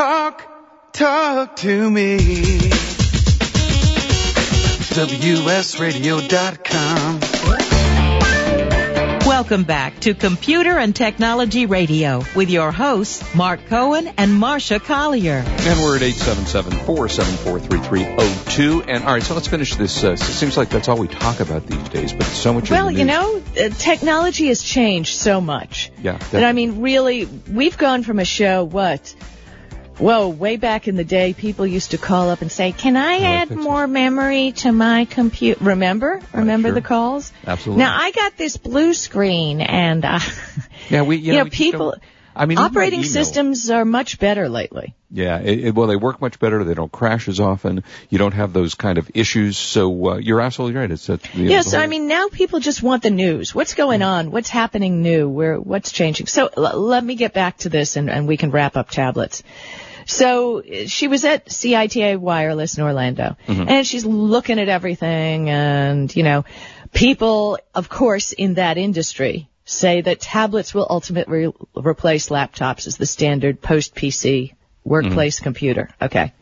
Talk, talk to me. WSRadio.com. Welcome back to Computer and Technology Radio with your hosts, Mark Cohen and Marcia Collier. And we're at 877-474-3302. And all right, so let's finish this. Uh, it seems like that's all we talk about these days, but it's so much. Well, you know, uh, technology has changed so much. Yeah. That I mean, really, we've gone from a show, what? Whoa, way back in the day, people used to call up and say, can I add think so. more memory to my computer? Remember? Remember sure. the calls? Absolutely. Now, I got this blue screen and, uh, yeah, we, you, you know, know, people, I mean, operating systems are much better lately. Yeah, it, it- well, they work much better. They don't crash as often. You don't have those kind of issues. So uh, you're absolutely right. It's at the Yes, whole- I mean now people just want the news. What's going on? What's happening new? Where what's changing? So l- let me get back to this, and, and we can wrap up tablets. So she was at CTIA Wireless in Orlando, and she's looking at everything, and you know, people, of course, in that industry say that tablets will ultimately replace laptops as the standard post PC workplace computer. Okay.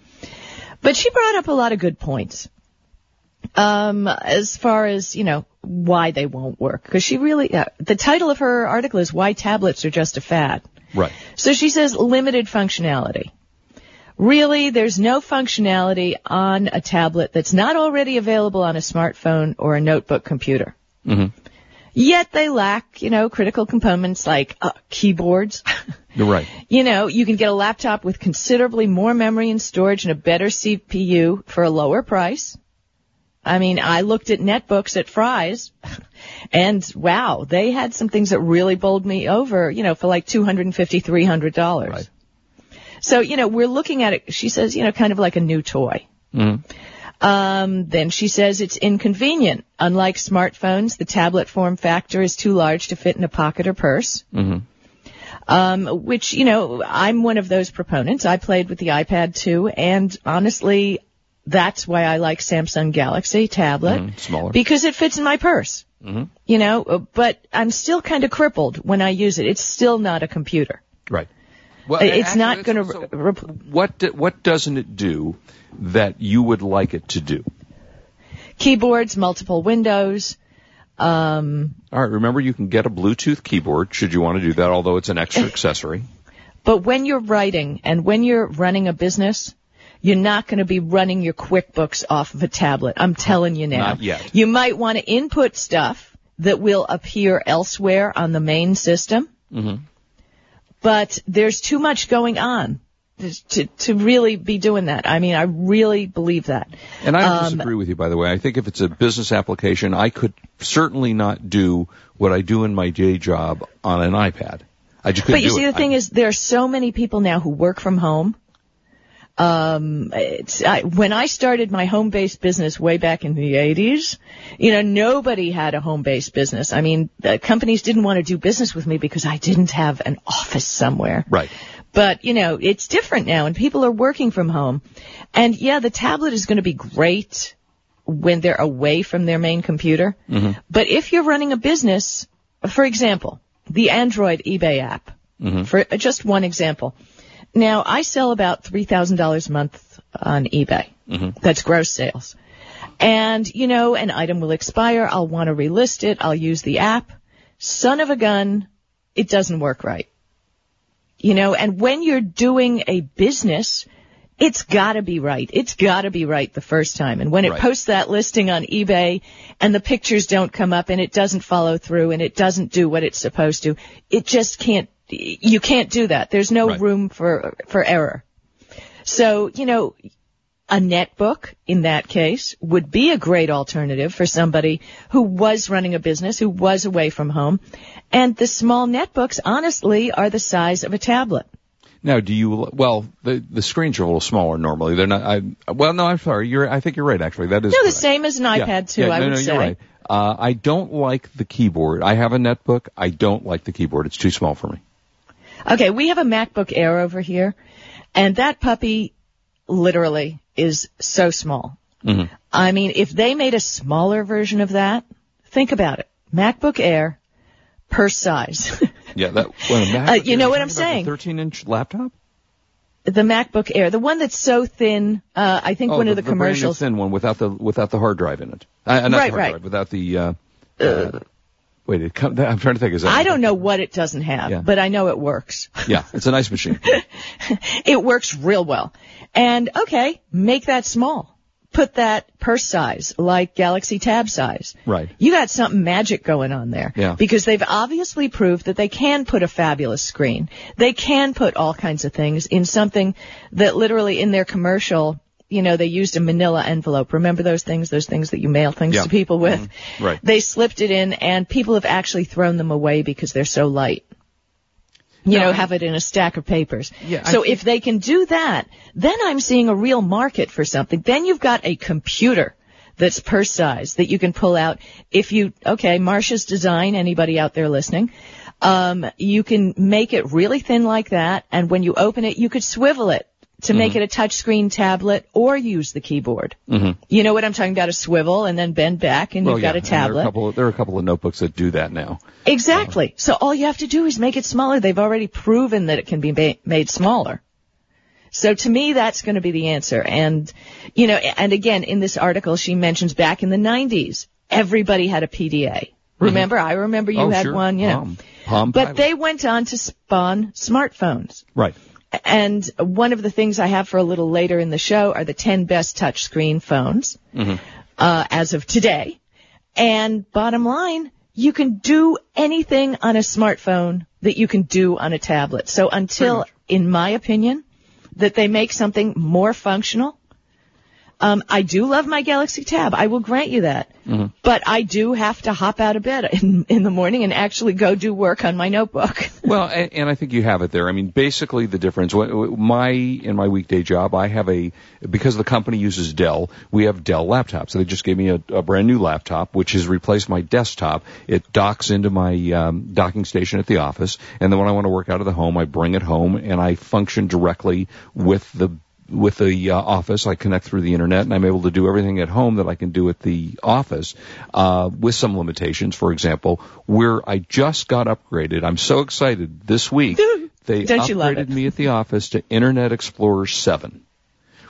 But she brought up a lot of good points um, as far as you know why they won't work because she really uh, the title of her article is why tablets are just a fad right. so she says limited functionality really there's no functionality on a tablet that's not already available on a smartphone or a notebook computer Mhm. yet they lack you know critical components like uh, keyboards You're right. you know, you can get a laptop with considerably more memory and storage and a better CPU for a lower price. I mean, I looked at netbooks at Fry's and wow, they had some things that really bowled me over, you know, for like $250, $300. Right. So, you know, we're looking at it, she says, you know, kind of like a new toy. Mhm. Um, then she says it's inconvenient. Unlike smartphones, the tablet form factor is too large to fit in a pocket or purse. Mhm. Um, which, you know, I'm one of those proponents. I played with the iPad too, and honestly, that's why I like Samsung Galaxy tablet. Mhm. Smaller. Because it fits in my purse. Mhm. You know, but I'm still kind of crippled when I use it. It's still not a computer. Right. Well, It's not going so- to. Re- What do- what doesn't it do that you would like it to do? keyboards, multiple windows. Um, All right. Remember, you can get a Bluetooth keyboard should you want to do that, although it's an extra accessory. But when you're writing and when you're running a business, you're not going to be running your QuickBooks off of a tablet. I'm telling you now. Not yet. You might want to input stuff that will appear elsewhere on the main system. Mhm. But there's too much going on to, to really be doing that. I mean, I really believe that. And I don't Um, disagree with you, by the way. I think if it's a business application, I could certainly not do what I do in my day job on an iPad. I just couldn't But you see, it. the thing I- is, there are so many people now who work from home. Um, it's, I, when I started my home-based business way back in the 80s, you know, nobody had a home-based business. I mean, the companies didn't want to do business with me because I didn't have an office somewhere. right. But, you know, it's different now and people are working from home. And yeah, the tablet is going to be great when they're away from their main computer. Mm-hmm. But if you're running a business, for example, the Android eBay app, mm-hmm. for uh, just one example. Now, I sell about $3,000 a month on eBay. Mm-hmm. That's gross sales. And, you know, an item will expire. I'll want to relist it. I'll use the app. Son of a gun, it doesn't work right. You know, and when you're doing a business, it's gotta be right. It's gotta be right the first time. And when it Right. posts that listing on eBay and the pictures don't come up and it doesn't follow through and it doesn't do what it's supposed to, it just can't, you can't do that. There's no Right. room for, for error. So, you know, a netbook in that case would be a great alternative for somebody who was running a business, who was away from home. And the small netbooks, honestly, are the size of a tablet. Now, do you? Well, the the screens are a little smaller normally. They're not. I well, no, I'm sorry. You're. I think you're right. Actually, that is. No, the same as an Yeah. iPad too, Yeah, I no, would no, say. You're right. Uh, I don't like the keyboard. I have a netbook. I don't like the keyboard. It's too small for me. Okay, we have a MacBook Air over here, and that puppy literally is so small. Mhm. I mean, if they made a smaller version of that, think about it. MacBook Air, purse size. Yeah, that. Well, Uh, you know what I'm saying? Thirteen inch laptop. the MacBook Air, the one that's so thin. Uh, I think oh, one the, of the, the commercials. thin one without the without the hard drive in it. Uh, not Right, the hard right. drive, without the. Uh, uh, wait, it come, I'm trying to think. Is that I don't know what it doesn't have, Yeah. but I know it works. Yeah, it's a nice machine. it works real well. And okay, make that small. Put that purse size, like Galaxy Tab size. Right. You got something magic going on there. Yeah. Because they've obviously proved that they can put a fabulous screen. They can put all kinds of things in something that literally in their commercial, you know, they used a manila envelope. Remember those things, those things that you mail things Yeah. to people with? Mhm. Right. They slipped it in and people have actually thrown them away because they're so light. You No, know, I- have it in a stack of papers. Yeah, so if they can do that, then I'm seeing a real market for something. Then you've got a computer that's purse size that you can pull out. If you, okay, Marcia's design, anybody out there listening, um, you can make it really thin like that, and when you open it, you could swivel it to make Mm-hmm. it a touchscreen tablet or use the keyboard. You know what I'm talking about? A swivel and then bend back and well, you've yeah, got a and There are tablet. a, couple of, there are a couple of notebooks that do that now. Exactly. So all you have to do is make it smaller. They've already proven that it can be ma- made smaller. So to me, that's going to be the answer. And, you know, and again, in this article, she mentions back in the 90s, everybody had a PDA. Remember? I remember you oh, had sure. one, you know. Palm, Palm But Pilot. they went on to spawn smartphones. right. And one of the things I have for a little later in the show are the 10 best touchscreen phones uh, as of today. And bottom line, you can do anything on a smartphone that you can do on a tablet. So until, in my opinion, that they make something more functional, um, I do love my Galaxy Tab. I will grant you that. But I do have to hop out of bed in, in the morning and actually go do work on my notebook. Well, and, and I think you have it there. I mean, basically the difference. My in my weekday job, I have a because the company uses Dell. We have Dell laptops. So they just gave me a, a brand new laptop, which has replaced my desktop. It docks into my um, docking station at the office, and then when I want to work out of the home, I bring it home and I function directly with the with the uh, office. I connect through the internet, and I'm able to do everything at home that I can do at the office, uh, with some limitations. For example, where I just got upgraded. I'm so excited this week. They Don't upgraded me at the office to Internet Explorer 7.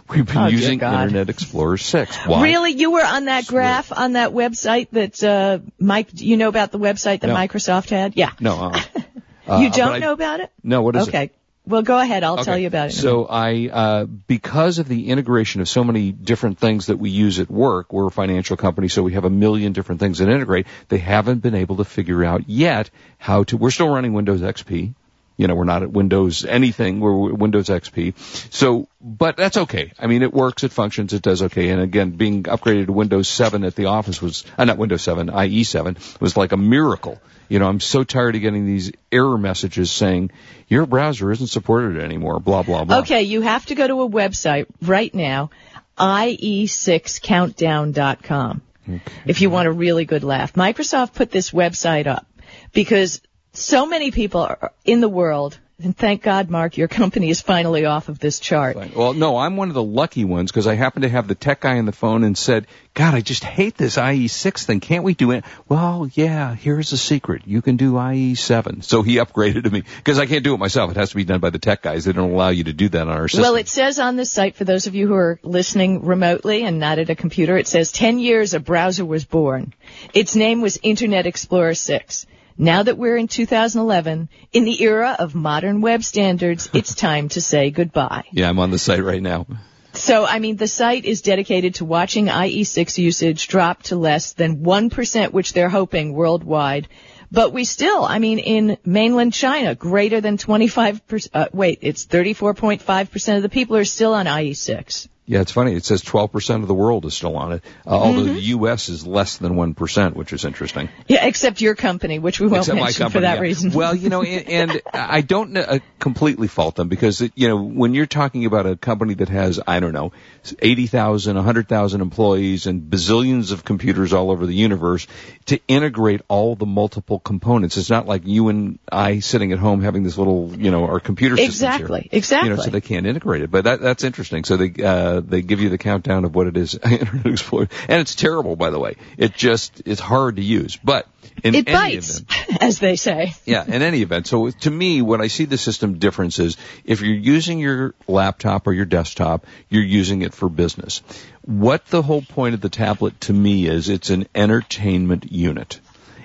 We've been Oh, using Internet Explorer 6. Why? Really, you were on that graph on that website that uh, Mike? You know about the website that No. Microsoft had? Yeah. No. Uh, uh, you don't I- know about it? No. What is it? okay. Well, go ahead. I'll tell you about it. So I, uh, because of the integration of so many different things that we use at work, we're a financial company, so we have a million different things that integrate. They haven't been able to figure out yet how to. We're still running Windows XP. You know, we're not at Windows anything. We're Windows XP. So, but that's okay. I mean, it works, it functions, it does okay. And again, being upgraded to Windows 7 at the office was, uh, not Windows 7, IE7 was like a miracle. You know, I'm so tired of getting these error messages saying your browser isn't supported anymore. Blah blah blah. Okay, you have to go to a website right now, ie6countdown.com, if you want a really good laugh. Microsoft put this website up because so many people are in the world, and thank God, Mark, your company is finally off of this chart. Well, no, I'm one of the lucky ones because I happened to have the tech guy on the phone and said, God, I just hate this IE6 thing. Can't we do it? Well, yeah, here's the secret. You can do IE7. So he upgraded to me because I can't do it myself. It has to be done by the tech guys. They don't allow you to do that on our system. Well, it says on the site, for those of you who are listening remotely and not at a computer, it says 10 years a browser was born. Its name was Internet Explorer 6. Now that we're in 2011, in the era of modern web standards, it's time to say goodbye. yeah, I'm on the site right now. So, I mean, the site is dedicated to watching IE6 usage drop to less than 1%, which they're hoping worldwide. But we still, I mean, in mainland China, greater than 25%, uh, wait, it's 34.5% of the people are still on E IE6. Yeah, it's funny. It says 12% of the world is still on it, uh, although Mm-hmm. the U.S. is less than 1%, which is interesting. Yeah, except your company, which we won't Except mention company, for that yeah. reason. Well, you know, and, and I don't uh, completely fault them because, it, you know, when you're talking about a company that has, I don't know, 80,000, 100,000 employees and bazillions of computers all over the universe, to integrate all the multiple components, it's not like you and I sitting at home having this little, you know, our computer systems here. Exactly, exactly. You know, so they can't integrate it. But that, that's interesting. So they, uh, uh, they give you the countdown of what it is Internet Explorer, and it's terrible, by the way. It just it's hard to use, but in it any bites, event, as they say. yeah, in any event. So to me, what I see the system difference is if you're using your laptop or your desktop, you're using it for business. What the whole point of the tablet to me is, it's an entertainment unit.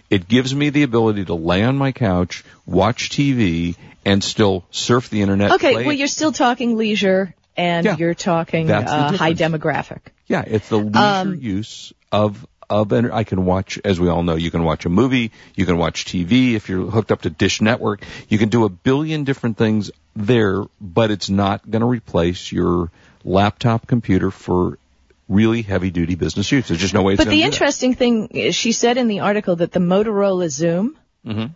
It gives me the ability to lay on my couch, watch TV, and still surf the internet. Okay, well, you're still talking leisure, and Yeah. you're talking uh, high demographic. Yeah, it's the leisure Um, use of of enter- I can watch, as we all know, you can watch a movie, you can watch TV if you're hooked up to Dish Network. You can do a billion different things there, but it's not going to replace your laptop computer for really heavy duty business use. There's just no way it's But the to do that. interesting thing, is she said in the article that the Motorola Xoom Mhm.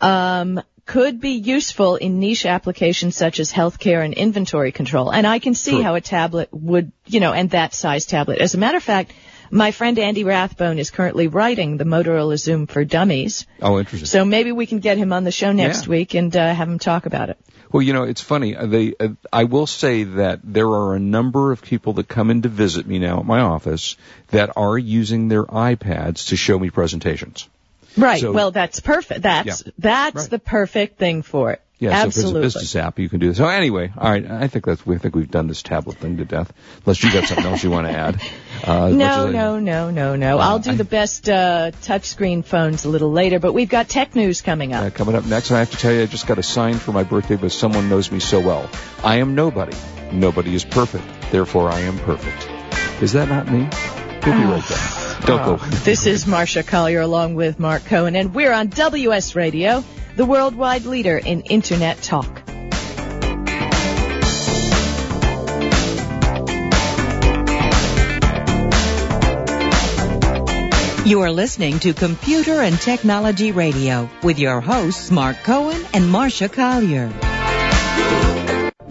um, could be useful in niche applications such as healthcare and inventory control. And I can see True. how a tablet would, you know, and that size tablet. As a matter of fact, my friend Andy Rathbone is currently writing the Motorola Xoom for Dummies. Oh, interesting. So maybe we can get him on the show next Yeah. week and uh, have him talk about it. Well, you know, it's funny. uh, They, uh, I will say that there are a number of people that come in to visit me now at my office that are using their iPads to show me presentations. Right. So- well, that's perfect. That's Yeah. that's Right. the perfect thing for it. Yeah, Absolutely. so if it's a business app, you can do this. So anyway, all right, I think that's we think we've done this tablet thing to death. Unless you got something else you want to add. Uh, No, no, no, no, no. I'll do I- the best uh, touchscreen phones a little later, but we've got tech news coming up. Uh, coming up next, and I have to tell you, I just got a sign for my birthday, but someone knows me so well. I am nobody. Nobody is perfect. Therefore, I am perfect. Is that not me? We'll be right back. Don't go. Ah. This is Marcia Collier along with Mark Cohen, and we're on WS Radio, the worldwide leader in Internet talk. You are listening to Computer and Technology Radio with your hosts Mark Cohen and Marcia Collier.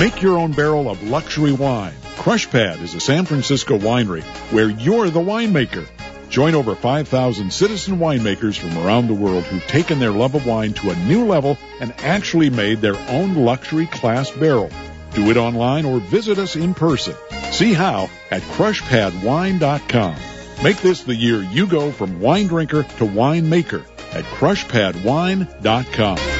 Make your own barrel of luxury wine. Crushpad is a San Francisco winery where you're the winemaker. Join over 5,000 citizen winemakers from around the world who've taken their love of wine to a new level and actually made their own luxury class barrel. Do it online or visit us in person. See how at crushpadwine.com. Make this the year you go from wine drinker to winemaker at crushpadwine.com.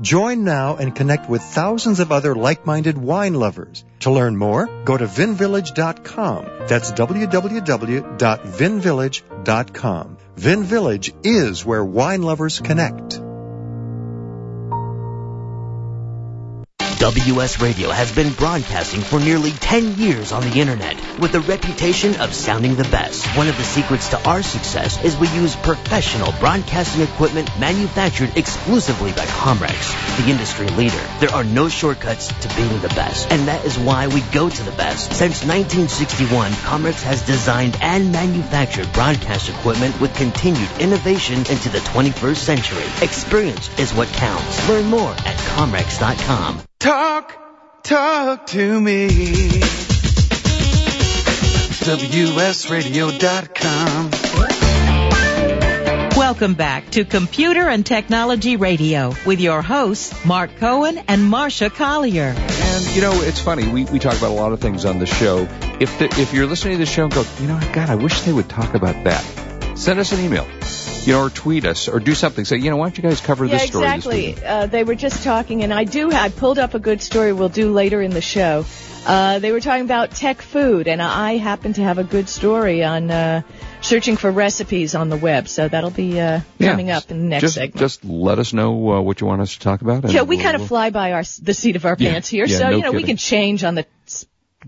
Join now and connect with thousands of other like-minded wine lovers. To learn more, go to vinvillage.com. That's www.vinvillage.com. Vin Village is where wine lovers connect. WS Radio has been broadcasting for nearly 10 years on the internet with a reputation of sounding the best. One of the secrets to our success is we use professional broadcasting equipment manufactured exclusively by Comrex, the industry leader. There are no shortcuts to being the best, and that is why we go to the best. Since 1961, Comrex has designed and manufactured broadcast equipment with continued innovation into the 21st century. Experience is what counts. Learn more at Comrex.com. Talk, talk to me. WSRadio.com. Welcome back to Computer and Technology Radio with your hosts, Mark Cohen and Marcia Collier. And you know, it's funny. We, we talk about a lot of things on the show. If the, if you're listening to the show and go, you know, God, I wish they would talk about that. Send us an email, you know, or tweet us, or do something. Say, you know, why don't you guys cover Yeah, this story? this exactly. week? Uh, they were just talking, and I do. I pulled up a good story. We'll do later in the show. Uh, they were talking about tech food, and I happen to have a good story on uh, searching for recipes on the web. So that'll be uh, Yeah, coming up in the next just, segment. Just let us know uh, what you want us to talk about. yeah, we we'll- kind of we'll- fly by our the seat of our Yeah, pants here, yeah, so no you know we can change on the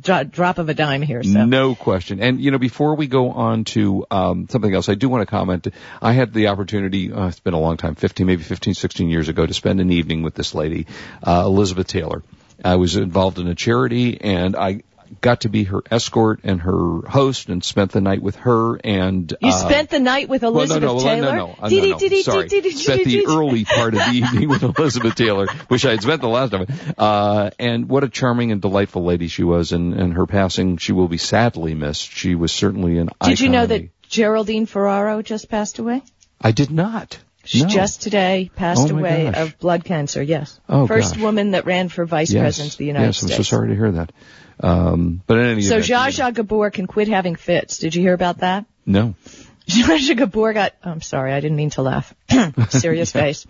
dro- drop of a dime here. So No question. And you know, before we go on to um, something else, I do want to comment. I had the opportunity. Uh, it's been a long time, 15, maybe 15, 16 years ago, to spend an evening with this lady, uh, Elizabeth Taylor. I was involved in a charity, and I got to be her escort and her host, and spent the night with her. And you uh, spent the night with well, Elizabeth no, no, Taylor. no, no, uh, no, Dee-dee, no, Sorry, spent the early part of the evening with Elizabeth Taylor, which I had spent the last time. Uh, and what a charming and delightful lady she was, and, and her passing, she will be sadly missed. She was certainly an icon. Did you know that Geraldine Ferraro just passed away? I did not. She No. just today passed Oh, away gosh. of blood cancer. Yes. Oh, First gosh. woman that ran for vice yes. president of the United yes, States. I'm so sorry to hear that. Um, but in any So event, Zsa Zsa Gabor can quit having fits. Did you hear about that? no. Zsa Gabor got, oh, I'm sorry, I didn't mean to laugh. Serious face.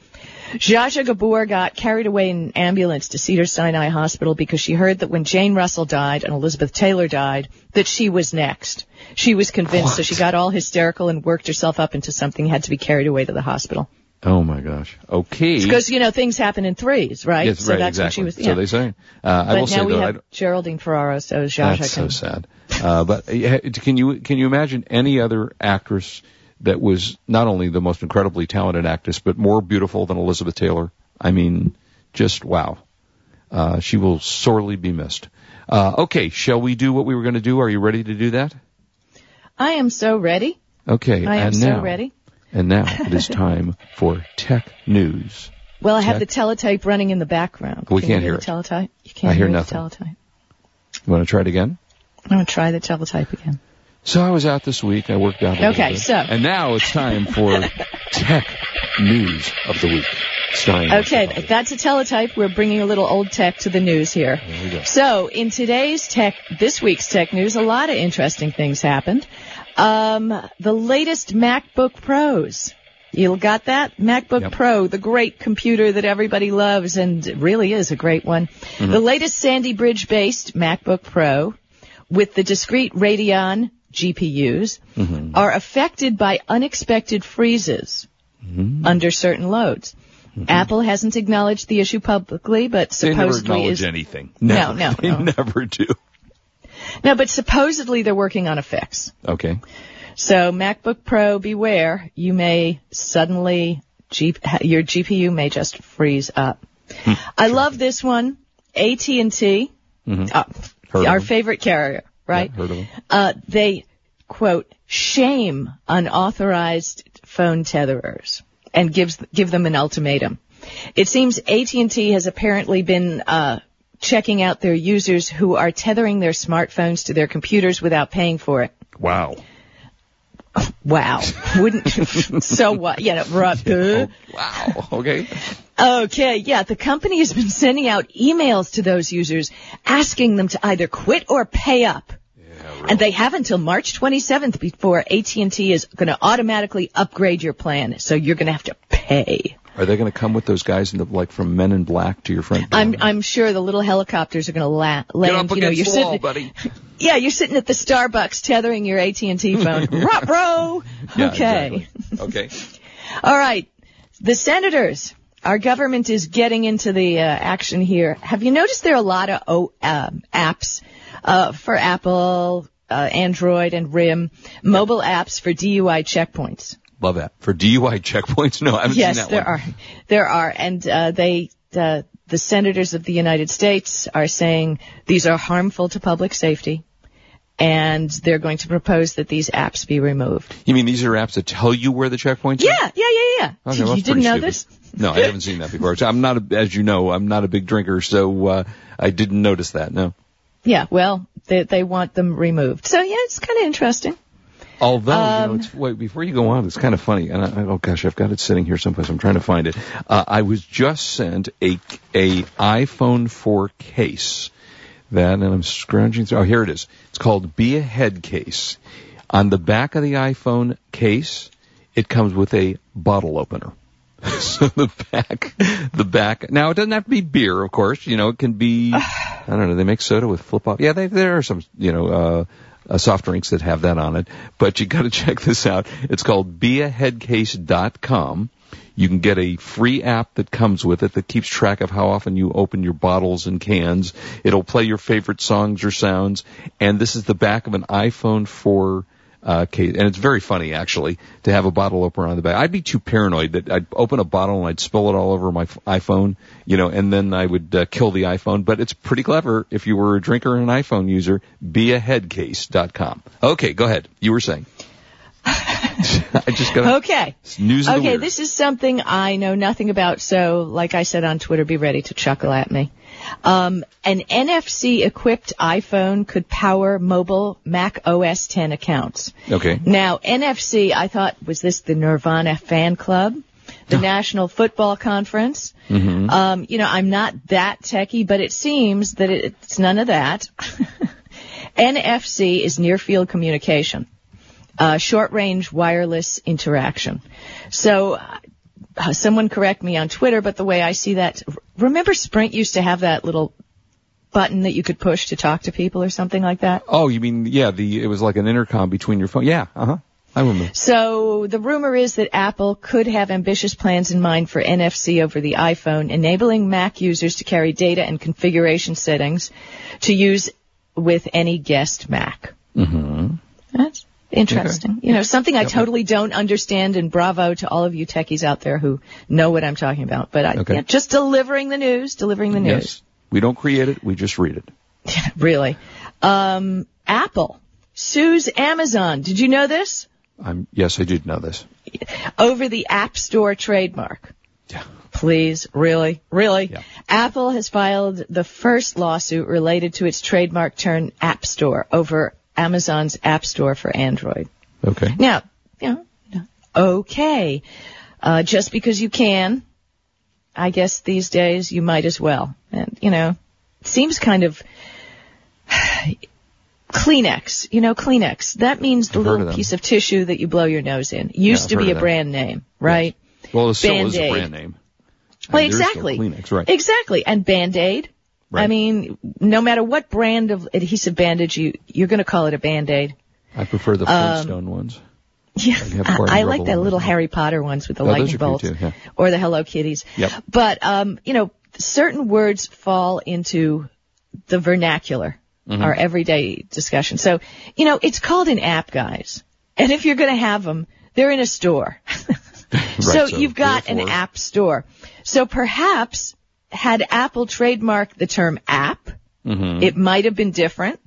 Zsa Gabor got carried away in an ambulance to Cedar Sinai Hospital because she heard that when Jane Russell died and Elizabeth Taylor died, that she was next. She was convinced, so she got all hysterical and worked herself up into something, had to be carried away to the hospital. Oh my gosh. Okay. Because, you know, things happen in threes, right? yes, so right, that's exactly. what she was, So yeah. they say. Uh, I but will say now we though, have Geraldine Ferraro, so Zsa That's can. so sad. Uh, but uh, can you can you imagine any other actress that was not only the most incredibly talented actress, but more beautiful than Elizabeth Taylor? I mean, just wow. Uh, she will sorely be missed. Uh, okay, shall we do what we were going to do? Are you ready to do that? I am so ready. Okay, I am and so ready. And now it is time for tech news. Well, I have the teletype running in the background. We Can can't you hear the it. teletype? You can't I hear the nothing. teletype. You want to try it again? I'm going to try the teletype again. So I was out this week. I worked out Okay, so- and now it's time for tech news of the week. Okay, that's a teletype. We're bringing a little old tech to the news here. There we go. So, in today's tech, this week's tech news, a lot of interesting things happened. Um, the latest MacBook Pros. You got that? MacBook Yep. Pro, the great computer that everybody loves and it really is a great one. Mm-hmm. The latest Sandy Bridge based MacBook Pro with the discrete Radeon GPUs Mm-hmm. are affected by unexpected freezes Mm-hmm. under certain loads. Apple hasn't acknowledged the issue publicly, but They never supposedly acknowledge is anything. No, Never. no, They no. never do. no, but supposedly they're working on a fix. Okay. So MacBook Pro, beware, you may suddenly G- your GPU may just freeze up. Hmm. I love this one. AT&T, uh, Mm-hmm. Heard our favorite carrier, right? Yeah, heard of them. Uh, they quote shame unauthorized phone tetherers and gives give them an ultimatum. It seems AT&T has apparently been uh, checking out their users who are tethering their smartphones to their computers without paying for it. Wow. Wow, wouldn't so what? Yeah, right. uh, Wow. Okay. Okay, yeah, the company has been sending out emails to those users asking them to either quit or pay up. And they have until March 27th before AT&T is going to automatically upgrade your plan. So you're going to have to pay. Are they going to come with those guys in the, like from Men in Black to your front door? I'm I'm sure the little helicopters are going to la- Get land. up you know, you're the sitting. wall, buddy. Yeah, you're sitting at the Starbucks tethering your AT&T phone. Bro. Yeah, okay. exactly. Okay. All right. The senators our government is getting into the uh, action here. Have you noticed there are a lot of oh, uh, apps uh, for Apple, uh, Android, and RIM, mobile apps for DUI checkpoints? Love that. For DUI checkpoints? No, I haven't yes, seen that one. there one. are. There are, and uh, they uh, the senators of the United States are saying these are harmful to public safety. And they're going to propose that these apps be removed. You mean these are apps that tell you where the checkpoints Yeah, are? yeah, yeah, yeah. Okay, you well, that's didn't know stupid. this? No, I haven't seen that before. So I'm not, a, as you know, I'm not a big drinker, so uh, I didn't notice that. No. Yeah, well, they, they want them removed. So yeah, it's kind of interesting. Although, you Um, know, it's, wait, before you go on, it's kind of funny. And I, oh gosh, I've got it sitting here someplace. I'm trying to find it. Uh, I was just sent a a iPhone 4 case that, and I'm scrounging through. Oh, here it is. It's called Be a Head Case. On the back of the iPhone case, it comes with a bottle opener. so the back, the back. Now it doesn't have to be beer, of course. You know, it can be. I don't know. They make soda with flip off. Yeah, they, there are some. You know. uh uh, soft drinks that have that on it. But you got to check this out. It's called beaheadcase.com. You can get a free app that comes with it that keeps track of how often you open your bottles and cans. It'll play your favorite songs or sounds. And this is the back of an iPhone 4 uh, case. And it's very funny, actually, to have a bottle opener on the back. I'd be too paranoid that I'd open a bottle and I'd spill it all over my iPhone, you know, and then I would uh, kill the iPhone. But it's pretty clever if you were a drinker and an iPhone user. Beaheadcase.com. Okay, go ahead. You were saying. I just got Okay. news of Okay, this is something I know nothing about, so like I said on Twitter, be ready to chuckle at me. Um, an NFC equipped iPhone could power mobile Mac OS 10 accounts. Okay. Now, NFC, I thought, was this the Nirvana fan club? The National Football Conference? Mm-hmm. Um, you know, I'm not that techie, but it seems that it's none of that. NFC is near field communication, uh, short range wireless interaction. So, uh, someone correct me on Twitter, but the way I see that, remember Sprint used to have that little button that you could push to talk to people or something like that? Oh, you mean, yeah, the, it was like an intercom between your phone. Yeah, uh huh. I remember. So the rumor is that Apple could have ambitious plans in mind for NFC over the iPhone, enabling Mac users to carry data and configuration settings to use with any guest Mac. Mm-hmm. That's interesting. You know, something I totally don't understand and bravo to all of you techies out there who know what I'm talking about. But I, Okay. yeah, just delivering the news, delivering the news. Yes. We don't create it, we just read it. Really. Um, Apple sues Amazon. Did you know this? I'm, yes, I did know this. over the App Store trademark. Yeah. Please, really, really? Yeah. Apple has filed the first lawsuit related to its trademark turn App Store over Amazon's App Store for Android. Okay. Now, you know, okay, uh, just because you can, I guess these days you might as well. And, you know, it seems kind of Kleenex, you know, Kleenex. That means the I've heard of little piece of tissue that you blow your nose in. Used I've to be a them. brand name, right? Well, it still is a brand name. Well, And there is exactly. Kleenex, right. Exactly. And Band-Aid. I mean, no matter what brand of adhesive bandage you, you're going to call it a Band-Aid. I prefer the Um, Flintstone ones. Yeah, I, I like the little. Harry Potter ones with the Oh, lightning bolts, too, yeah. or the Hello Kitties. Yep. But um, you know, certain words fall into the vernacular, Mm-hmm. our everyday discussion. So, you know, it's called an app, guys. And if you're going to have them, they're in a store. so, so you've got an app store. So perhaps had Apple trademarked the term app, Mm-hmm. it might have been different.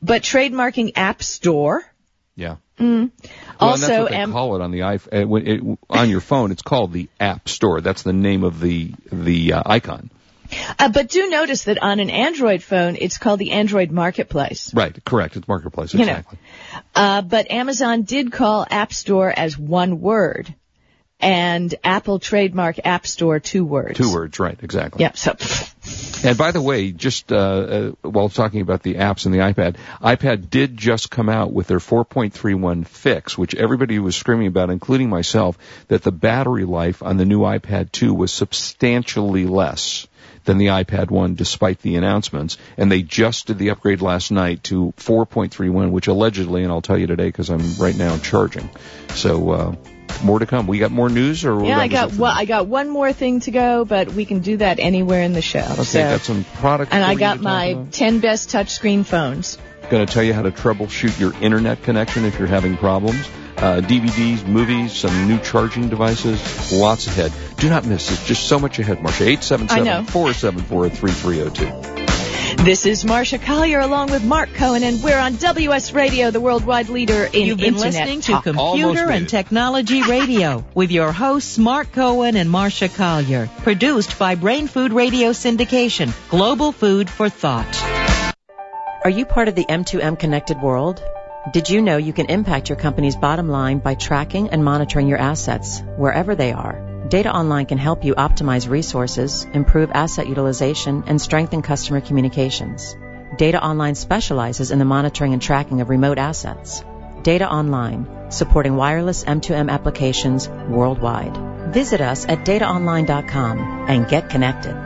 But trademarking app store, Yeah. Well, and also that's what they am- call it on the iPhone. Uh, it, on your phone, it's called the App Store. That's the name of the the uh, icon. Uh, but do notice that on an Android phone, it's called the Android Marketplace. Right. Correct. It's Marketplace. You know. Exactly. Uh, but Amazon did call App Store as one word, and Apple trademark App Store two words. Two words. Right. Exactly. Yeah. So And by the way, just uh, uh, while talking about the apps and the iPad, iPad did just come out with their 4.31 fix, which everybody was screaming about, including myself, that the battery life on the new iPad 2 was substantially less than the iPad 1 despite the announcements. And they just did the upgrade last night to 4.31, which allegedly, and I'll tell you today because I'm right now charging. So, uh, more to come. We got more news, or Yeah, I got well. I got one more thing to go, but we can do that anywhere in the show. Okay, so. got some product. and I got my 10 best touchscreen phones. Going to tell you how to troubleshoot your internet connection if you're having problems. Uh, DVDs, movies, some new charging devices, lots ahead. Do not miss. It's just so much ahead, Marcia. I 877-474-3302. This is Marcia Collier along with Mark Cohen, and we're on WS Radio, the worldwide leader in You've been internet listening to talk. Computer and. Technology Radio with your hosts Mark Cohen and Marcia Collier. Produced by Brain Food Radio Syndication. Global food for thought. Are you part of the M2M connected world? Did you know you can impact your company's bottom line by tracking and monitoring your assets wherever they are? Data Online can help you optimize resources, improve asset utilization, and strengthen customer communications. Data Online specializes in the monitoring and tracking of remote assets. Data Online, supporting wireless M2M applications worldwide. Visit us at dataonline.com and get connected.